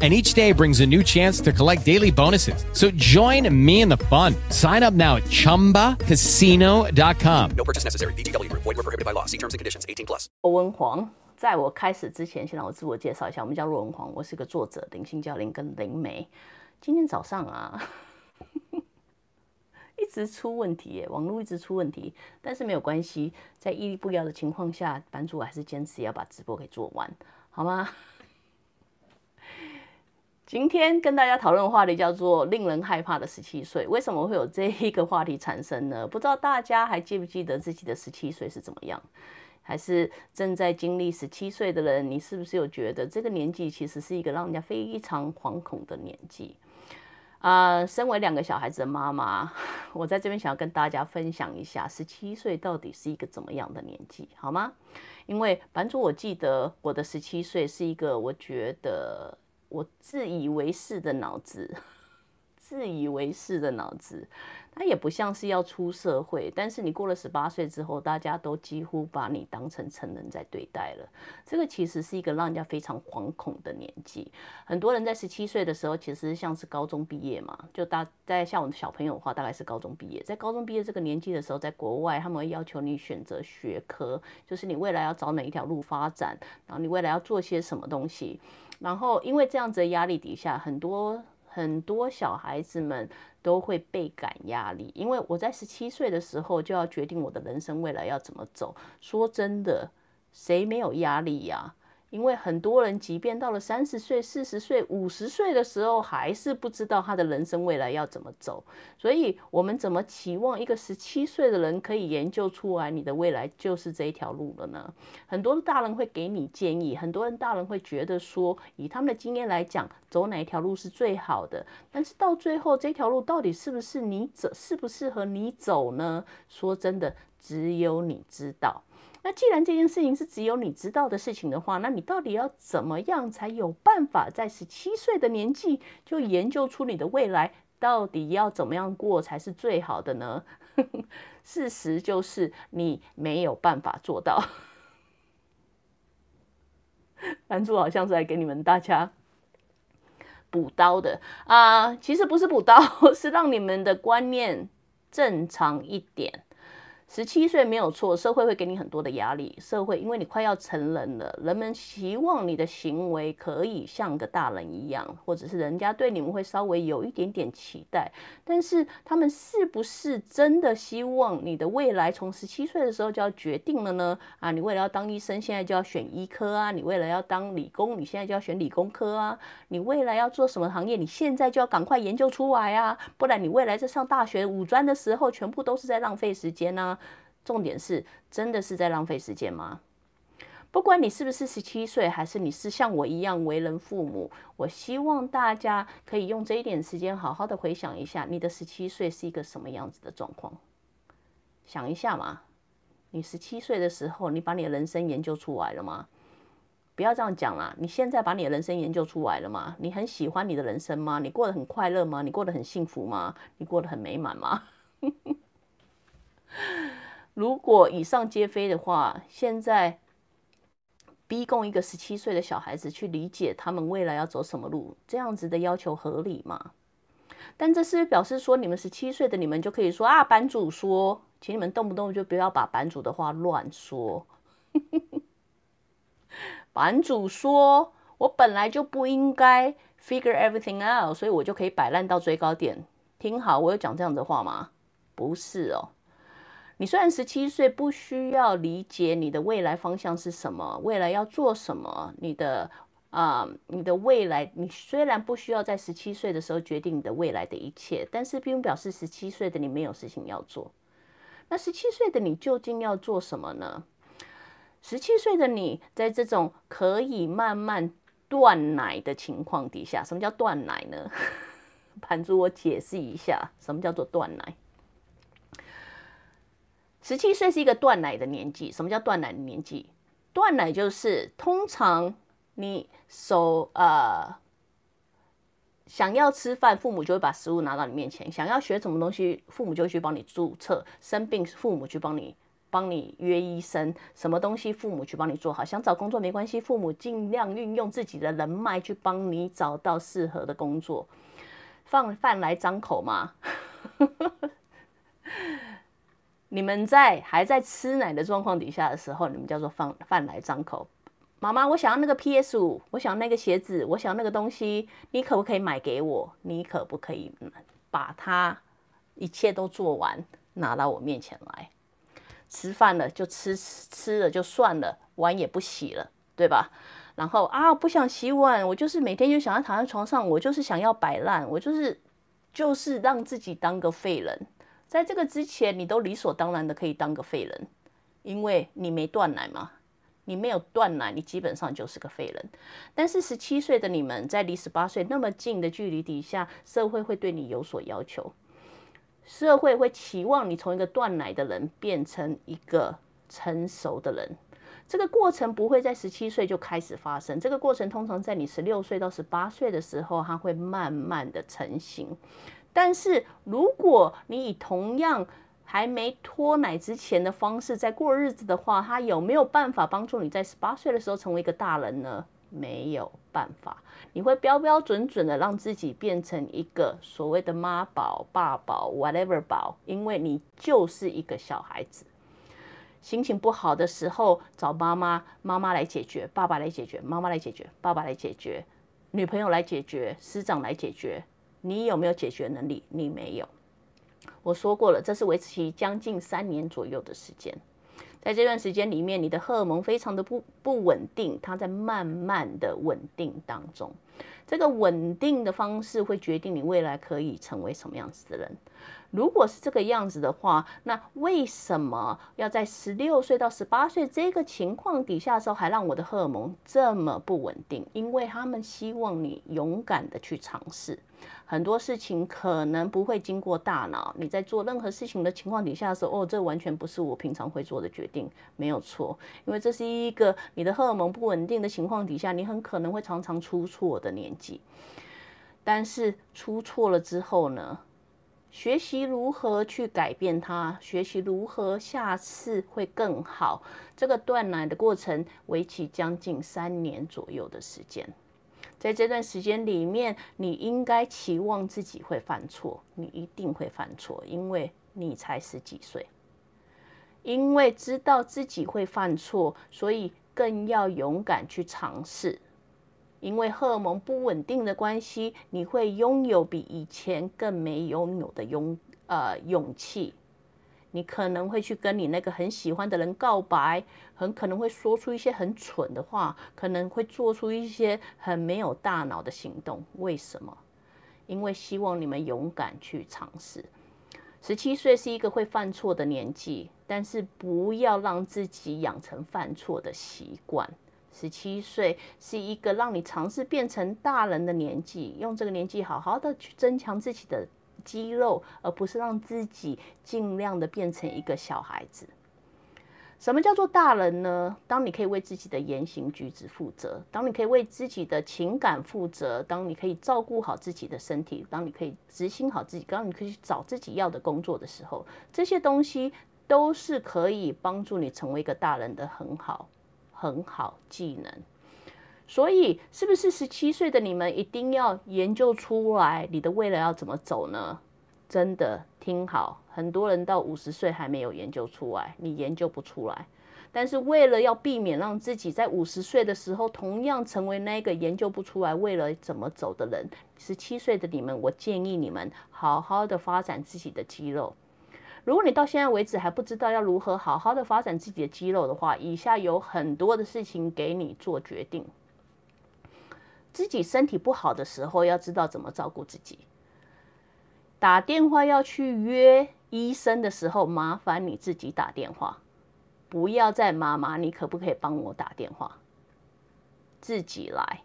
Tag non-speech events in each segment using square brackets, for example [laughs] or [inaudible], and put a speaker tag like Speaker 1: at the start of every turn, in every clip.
Speaker 1: and each day brings a new chance to collect daily bonuses. So join me in the fun. Sign up now at ChumbaCasino.com.
Speaker 2: No purchase necessary. VGW Group. Void were prohibited by law. See terms and conditions. 18 plus.
Speaker 3: 罗文煌，在我开始之前，先让我自我介绍一下，我们叫罗文煌，我是个作者，灵性教练跟灵媒。今天早上啊，一直出问题耶，网络一直出问题，但是没有关系，在屹立不摇的情况下，版主还是坚持要把直播给做完，好吗？今天跟大家讨论的话题叫做“令人害怕的十七岁”。为什么会有这一个话题产生呢？不知道大家还记不记得自己的十七岁是怎么样？还是正在经历十七岁的人，你是不是有觉得这个年纪其实是一个让人家非常惶恐的年纪？啊，身为两个小孩子的妈妈，我在这边想要跟大家分享一下，十七岁到底是一个怎么样的年纪，好吗？因为版主，我记得我的十七岁是一个，我觉得。我自以为是的脑子，自以为是的脑子，它也不像是要出社会。但是你过了十八岁之后，大家都几乎把你当成成人在对待了。这个其实是一个让人家非常惶恐的年纪。很多人在十七岁的时候，其实像是高中毕业嘛，就大在像我们小朋友的话，大概是高中毕业。在高中毕业这个年纪的时候，在国外他们会要求你选择学科，就是你未来要找哪一条路发展，然后你未来要做些什么东西。然后，因为这样子的压力底下，很多很多小孩子们都会倍感压力。因为我在十七岁的时候就要决定我的人生未来要怎么走。说真的，谁没有压力呀？因为很多人，即便到了三十岁、四十岁、五十岁的时候，还是不知道他的人生未来要怎么走。所以，我们怎么期望一个十七岁的人可以研究出来你的未来就是这一条路了呢？很多大人会给你建议，很多人大人会觉得说，以他们的经验来讲，走哪一条路是最好的。但是到最后，这条路到底是不是你走，适不适合你走呢？说真的，只有你知道。那既然这件事情是只有你知道的事情的话，那你到底要怎么样才有办法在十七岁的年纪就研究出你的未来到底要怎么样过才是最好的呢？[laughs] 事实就是你没有办法做到。男主好像是来给你们大家补刀的啊，其实不是补刀，[laughs] 是让你们的观念正常一点。十七岁没有错，社会会给你很多的压力。社会因为你快要成人了，人们希望你的行为可以像个大人一样，或者是人家对你们会稍微有一点点期待。但是他们是不是真的希望你的未来从十七岁的时候就要决定了呢？啊，你为了要当医生，现在就要选医科啊；你为了要当理工，你现在就要选理工科啊；你未来要做什么行业，你现在就要赶快研究出来啊，不然你未来在上大学五专的时候，全部都是在浪费时间呢。重点是，真的是在浪费时间吗？不管你是不是十七岁，还是你是像我一样为人父母，我希望大家可以用这一点时间，好好的回想一下，你的十七岁是一个什么样子的状况。想一下嘛，你十七岁的时候，你把你的人生研究出来了吗？不要这样讲啦，你现在把你的人生研究出来了吗？你很喜欢你的人生吗？你过得很快乐吗？你过得很幸福吗？你过得很美满吗？[laughs] 如果以上皆非的话，现在逼供一个十七岁的小孩子去理解他们未来要走什么路，这样子的要求合理吗？但这是表示说，你们十七岁的你们就可以说啊，版主说，请你们动不动就不要把版主的话乱说。[laughs] 版主说我本来就不应该 figure everything out，所以我就可以摆烂到最高点。听好，我有讲这样的话吗？不是哦。你虽然十七岁，不需要理解你的未来方向是什么，未来要做什么，你的啊，你的未来，你虽然不需要在十七岁的时候决定你的未来的一切，但是并不表示十七岁的你没有事情要做。那十七岁的你究竟要做什么呢？十七岁的你在这种可以慢慢断奶的情况底下，什么叫断奶呢？[laughs] 盘主，我解释一下，什么叫做断奶？十七岁是一个断奶的年纪。什么叫断奶的年纪？断奶就是通常你手呃想要吃饭，父母就会把食物拿到你面前；想要学什么东西，父母就会去帮你注册；生病，父母去帮你帮你约医生；什么东西，父母去帮你做好。想找工作没关系，父母尽量运用自己的人脉去帮你找到适合的工作。放饭来张口嘛。[laughs] 你们在还在吃奶的状况底下的时候，你们叫做放饭来张口。妈妈，我想要那个 PS 五，我想要那个鞋子，我想要那个东西，你可不可以买给我？你可不可以把它一切都做完，拿到我面前来？吃饭了就吃，吃了就算了，碗也不洗了，对吧？然后啊，不想洗碗，我就是每天就想要躺在床上，我就是想要摆烂，我就是就是让自己当个废人。在这个之前，你都理所当然的可以当个废人，因为你没断奶嘛。你没有断奶，你基本上就是个废人。但是十七岁的你们在离十八岁那么近的距离底下，社会会对你有所要求，社会会期望你从一个断奶的人变成一个成熟的人。这个过程不会在十七岁就开始发生，这个过程通常在你十六岁到十八岁的时候，它会慢慢的成型。但是如果你以同样还没脱奶之前的方式在过日子的话，他有没有办法帮助你在十八岁的时候成为一个大人呢？没有办法，你会标标准准的让自己变成一个所谓的妈宝、爸宝、whatever 宝，因为你就是一个小孩子。心情不好的时候找妈妈，妈妈来解决；爸爸来解决，妈妈来解决；爸爸来解决，女朋友来解决，师长来解决。你有没有解决能力？你没有。我说过了，这是维持将近三年左右的时间，在这段时间里面，你的荷尔蒙非常的不不稳定，它在慢慢的稳定当中。这个稳定的方式会决定你未来可以成为什么样子的人。如果是这个样子的话，那为什么要在十六岁到十八岁这个情况底下的时候，还让我的荷尔蒙这么不稳定？因为他们希望你勇敢的去尝试很多事情，可能不会经过大脑。你在做任何事情的情况底下的时候，哦，这完全不是我平常会做的决定，没有错。因为这是一个你的荷尔蒙不稳定的情况底下，你很可能会常常出错的年纪。但是出错了之后呢？学习如何去改变它，学习如何下次会更好。这个断奶的过程为期将近三年左右的时间，在这段时间里面，你应该期望自己会犯错，你一定会犯错，因为你才十几岁。因为知道自己会犯错，所以更要勇敢去尝试。因为荷尔蒙不稳定的关系，你会拥有比以前更没拥有的勇呃勇气。你可能会去跟你那个很喜欢的人告白，很可能会说出一些很蠢的话，可能会做出一些很没有大脑的行动。为什么？因为希望你们勇敢去尝试。十七岁是一个会犯错的年纪，但是不要让自己养成犯错的习惯。十七岁是一个让你尝试变成大人的年纪，用这个年纪好好的去增强自己的肌肉，而不是让自己尽量的变成一个小孩子。什么叫做大人呢？当你可以为自己的言行举止负责，当你可以为自己的情感负责，当你可以照顾好自己的身体，当你可以执行好自己，当你可以去找自己要的工作的时候，这些东西都是可以帮助你成为一个大人的很好。很好技能，所以是不是十七岁的你们一定要研究出来你的未来要怎么走呢？真的听好，很多人到五十岁还没有研究出来，你研究不出来。但是为了要避免让自己在五十岁的时候同样成为那个研究不出来为了怎么走的人，十七岁的你们，我建议你们好好的发展自己的肌肉。如果你到现在为止还不知道要如何好好的发展自己的肌肉的话，以下有很多的事情给你做决定。自己身体不好的时候，要知道怎么照顾自己。打电话要去约医生的时候，麻烦你自己打电话，不要再妈妈，你可不可以帮我打电话？自己来。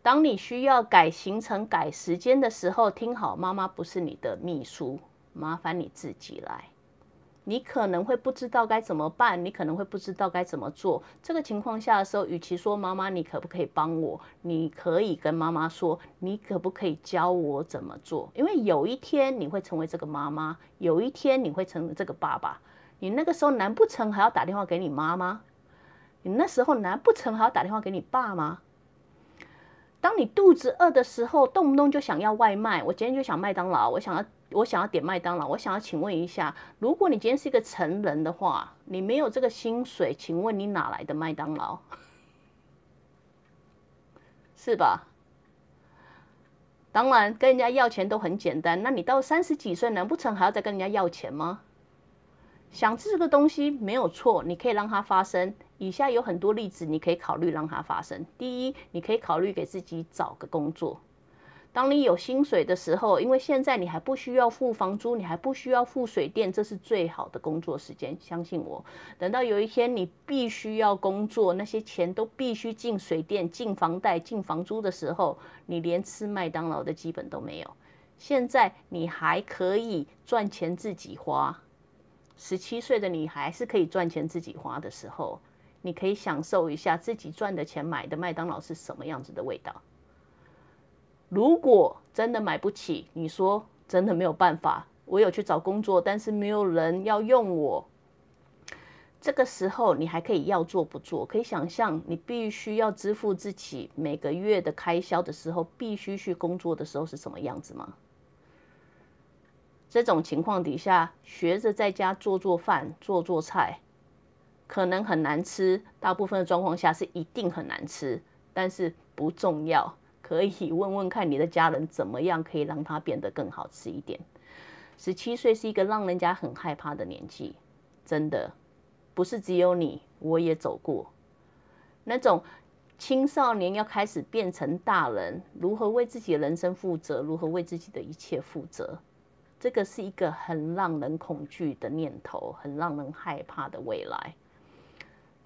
Speaker 3: 当你需要改行程、改时间的时候，听好，妈妈不是你的秘书。麻烦你自己来，你可能会不知道该怎么办，你可能会不知道该怎么做。这个情况下的时候，与其说妈妈，你可不可以帮我？你可以跟妈妈说，你可不可以教我怎么做？因为有一天你会成为这个妈妈，有一天你会成为这个爸爸。你那个时候难不成还要打电话给你妈妈？你那时候难不成还要打电话给你爸吗？当你肚子饿的时候，动不动就想要外卖。我今天就想麦当劳，我想要。我想要点麦当劳，我想要请问一下，如果你今天是一个成人的话，你没有这个薪水，请问你哪来的麦当劳？[laughs] 是吧？当然，跟人家要钱都很简单。那你到三十几岁，难不成还要再跟人家要钱吗？想吃这个东西没有错，你可以让它发生。以下有很多例子，你可以考虑让它发生。第一，你可以考虑给自己找个工作。当你有薪水的时候，因为现在你还不需要付房租，你还不需要付水电，这是最好的工作时间。相信我，等到有一天你必须要工作，那些钱都必须进水电、进房贷、进房租的时候，你连吃麦当劳的基本都没有。现在你还可以赚钱自己花，十七岁的你还是可以赚钱自己花的时候，你可以享受一下自己赚的钱买的麦当劳是什么样子的味道。如果真的买不起，你说真的没有办法，我有去找工作，但是没有人要用我。这个时候你还可以要做不做？可以想象你必须要支付自己每个月的开销的时候，必须去工作的时候是什么样子吗？这种情况底下，学着在家做做饭、做做菜，可能很难吃，大部分的状况下是一定很难吃，但是不重要。可以 [laughs] 问问看你的家人怎么样可以让它变得更好吃一点。十七岁是一个让人家很害怕的年纪，真的不是只有你，我也走过那种青少年要开始变成大人，如何为自己的人生负责，如何为自己的一切负责，这个是一个很让人恐惧的念头，很让人害怕的未来。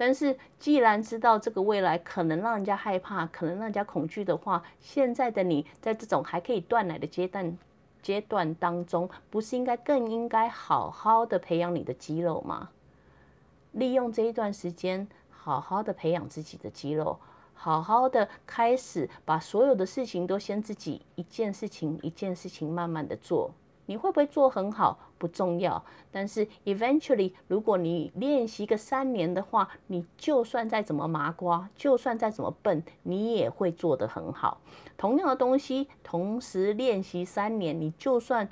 Speaker 3: 但是，既然知道这个未来可能让人家害怕，可能让人家恐惧的话，现在的你在这种还可以断奶的阶段阶段当中，不是应该更应该好好的培养你的肌肉吗？利用这一段时间，好好的培养自己的肌肉，好好的开始把所有的事情都先自己一件事情一件事情慢慢的做。你会不会做很好不重要，但是 eventually，如果你练习个三年的话，你就算再怎么麻瓜，就算再怎么笨，你也会做得很好。同样的东西，同时练习三年，你就算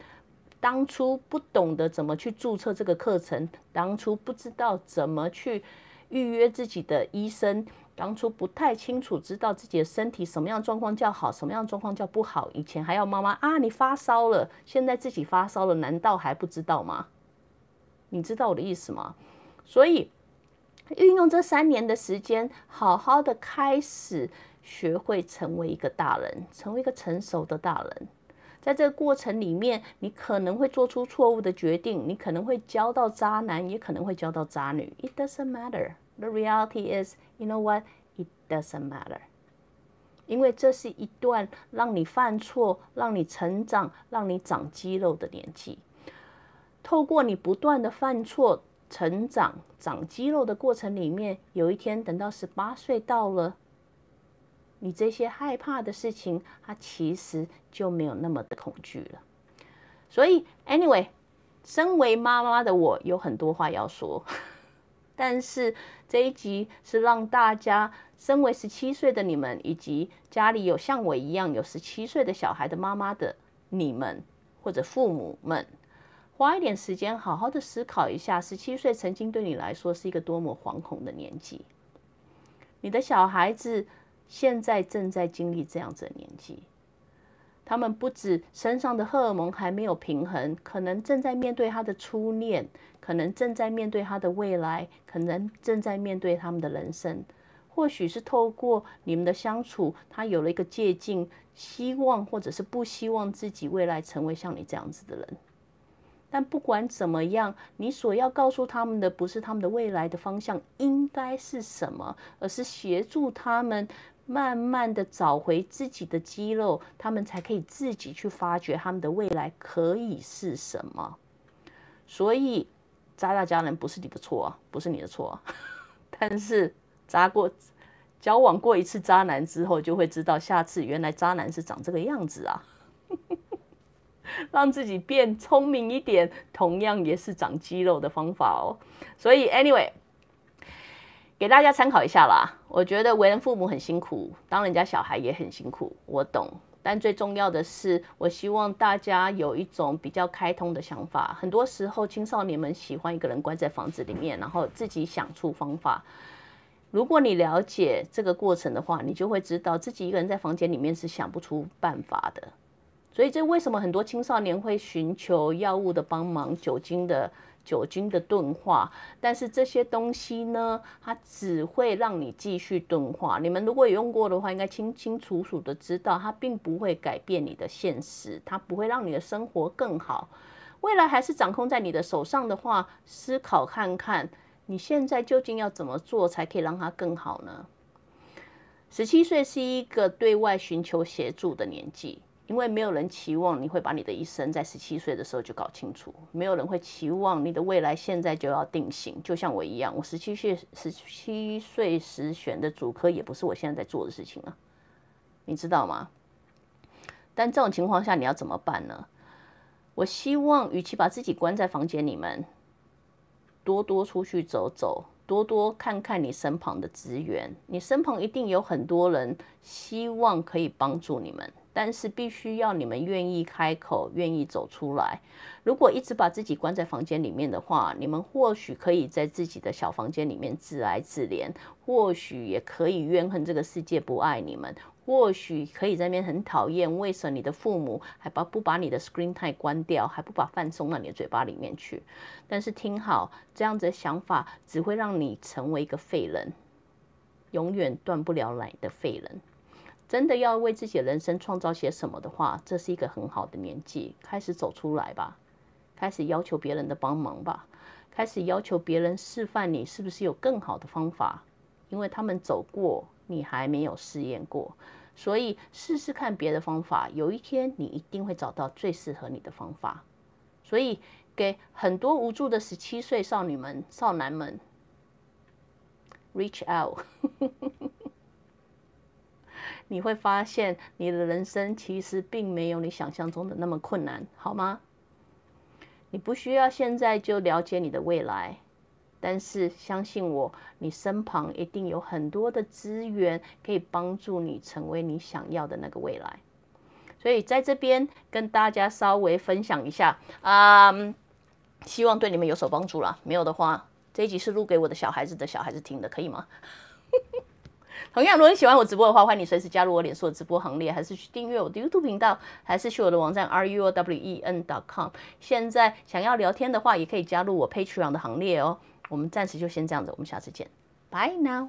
Speaker 3: 当初不懂得怎么去注册这个课程，当初不知道怎么去预约自己的医生。当初不太清楚，知道自己的身体什么样状况叫好，什么样状况叫不好。以前还要妈妈啊，你发烧了，现在自己发烧了，难道还不知道吗？你知道我的意思吗？所以运用这三年的时间，好好的开始学会成为一个大人，成为一个成熟的大人。在这个过程里面，你可能会做出错误的决定，你可能会交到渣男，也可能会交到渣女。It doesn't matter. The reality is, you know what? It doesn't matter. 因为这是一段让你犯错、让你成长、让你长肌肉的年纪。透过你不断的犯错、成长、长肌肉的过程里面，有一天等到十八岁到了，你这些害怕的事情，它其实就没有那么的恐惧了。所以，anyway，身为妈妈的我有很多话要说。[laughs] 但是这一集是让大家，身为十七岁的你们，以及家里有像我一样有十七岁的小孩的妈妈的你们，或者父母们，花一点时间好好的思考一下，十七岁曾经对你来说是一个多么惶恐的年纪。你的小孩子现在正在经历这样子的年纪。他们不止身上的荷尔蒙还没有平衡，可能正在面对他的初恋，可能正在面对他的未来，可能正在面对他们的人生。或许是透过你们的相处，他有了一个借鉴，希望或者是不希望自己未来成为像你这样子的人。但不管怎么样，你所要告诉他们的，不是他们的未来的方向应该是什么，而是协助他们。慢慢的找回自己的肌肉，他们才可以自己去发掘他们的未来可以是什么。所以，渣大家人不是你的错，不是你的错。[laughs] 但是渣过、交往过一次渣男之后，就会知道下次原来渣男是长这个样子啊。[laughs] 让自己变聪明一点，同样也是长肌肉的方法哦。所以，anyway，给大家参考一下啦。我觉得为人父母很辛苦，当人家小孩也很辛苦，我懂。但最重要的是，我希望大家有一种比较开通的想法。很多时候，青少年们喜欢一个人关在房子里面，然后自己想出方法。如果你了解这个过程的话，你就会知道自己一个人在房间里面是想不出办法的。所以，这为什么很多青少年会寻求药物的帮忙、酒精的酒精的钝化？但是这些东西呢，它只会让你继续钝化。你们如果有用过的话，应该清清楚楚的知道，它并不会改变你的现实，它不会让你的生活更好。未来还是掌控在你的手上的话，思考看看，你现在究竟要怎么做才可以让它更好呢？十七岁是一个对外寻求协助的年纪。因为没有人期望你会把你的一生在十七岁的时候就搞清楚，没有人会期望你的未来现在就要定型。就像我一样，我十七岁十七岁时选的主科也不是我现在在做的事情啊，你知道吗？但这种情况下你要怎么办呢？我希望，与其把自己关在房间里面，多多出去走走，多多看看你身旁的资源。你身旁一定有很多人希望可以帮助你们。但是必须要你们愿意开口，愿意走出来。如果一直把自己关在房间里面的话，你们或许可以在自己的小房间里面自哀自怜，或许也可以怨恨这个世界不爱你们，或许可以在那边很讨厌为什么你的父母还把不把你的 screen time 关掉，还不把饭送到你的嘴巴里面去。但是听好，这样子的想法只会让你成为一个废人，永远断不了奶的废人。真的要为自己的人生创造些什么的话，这是一个很好的年纪，开始走出来吧，开始要求别人的帮忙吧，开始要求别人示范你是不是有更好的方法，因为他们走过，你还没有试验过，所以试试看别的方法，有一天你一定会找到最适合你的方法。所以给很多无助的十七岁少女们、少男们，reach out。你会发现，你的人生其实并没有你想象中的那么困难，好吗？你不需要现在就了解你的未来，但是相信我，你身旁一定有很多的资源可以帮助你成为你想要的那个未来。所以在这边跟大家稍微分享一下，啊，希望对你们有所帮助了。没有的话，这一集是录给我的小孩子的小孩子听的，可以吗？同样，如果你喜欢我直播的话，欢迎你随时加入我脸书的直播行列，还是去订阅我的 YouTube 频道，还是去我的网站 ruowen.com。现在想要聊天的话，也可以加入我 Patreon 的行列哦。我们暂时就先这样子，我们下次见，Bye now。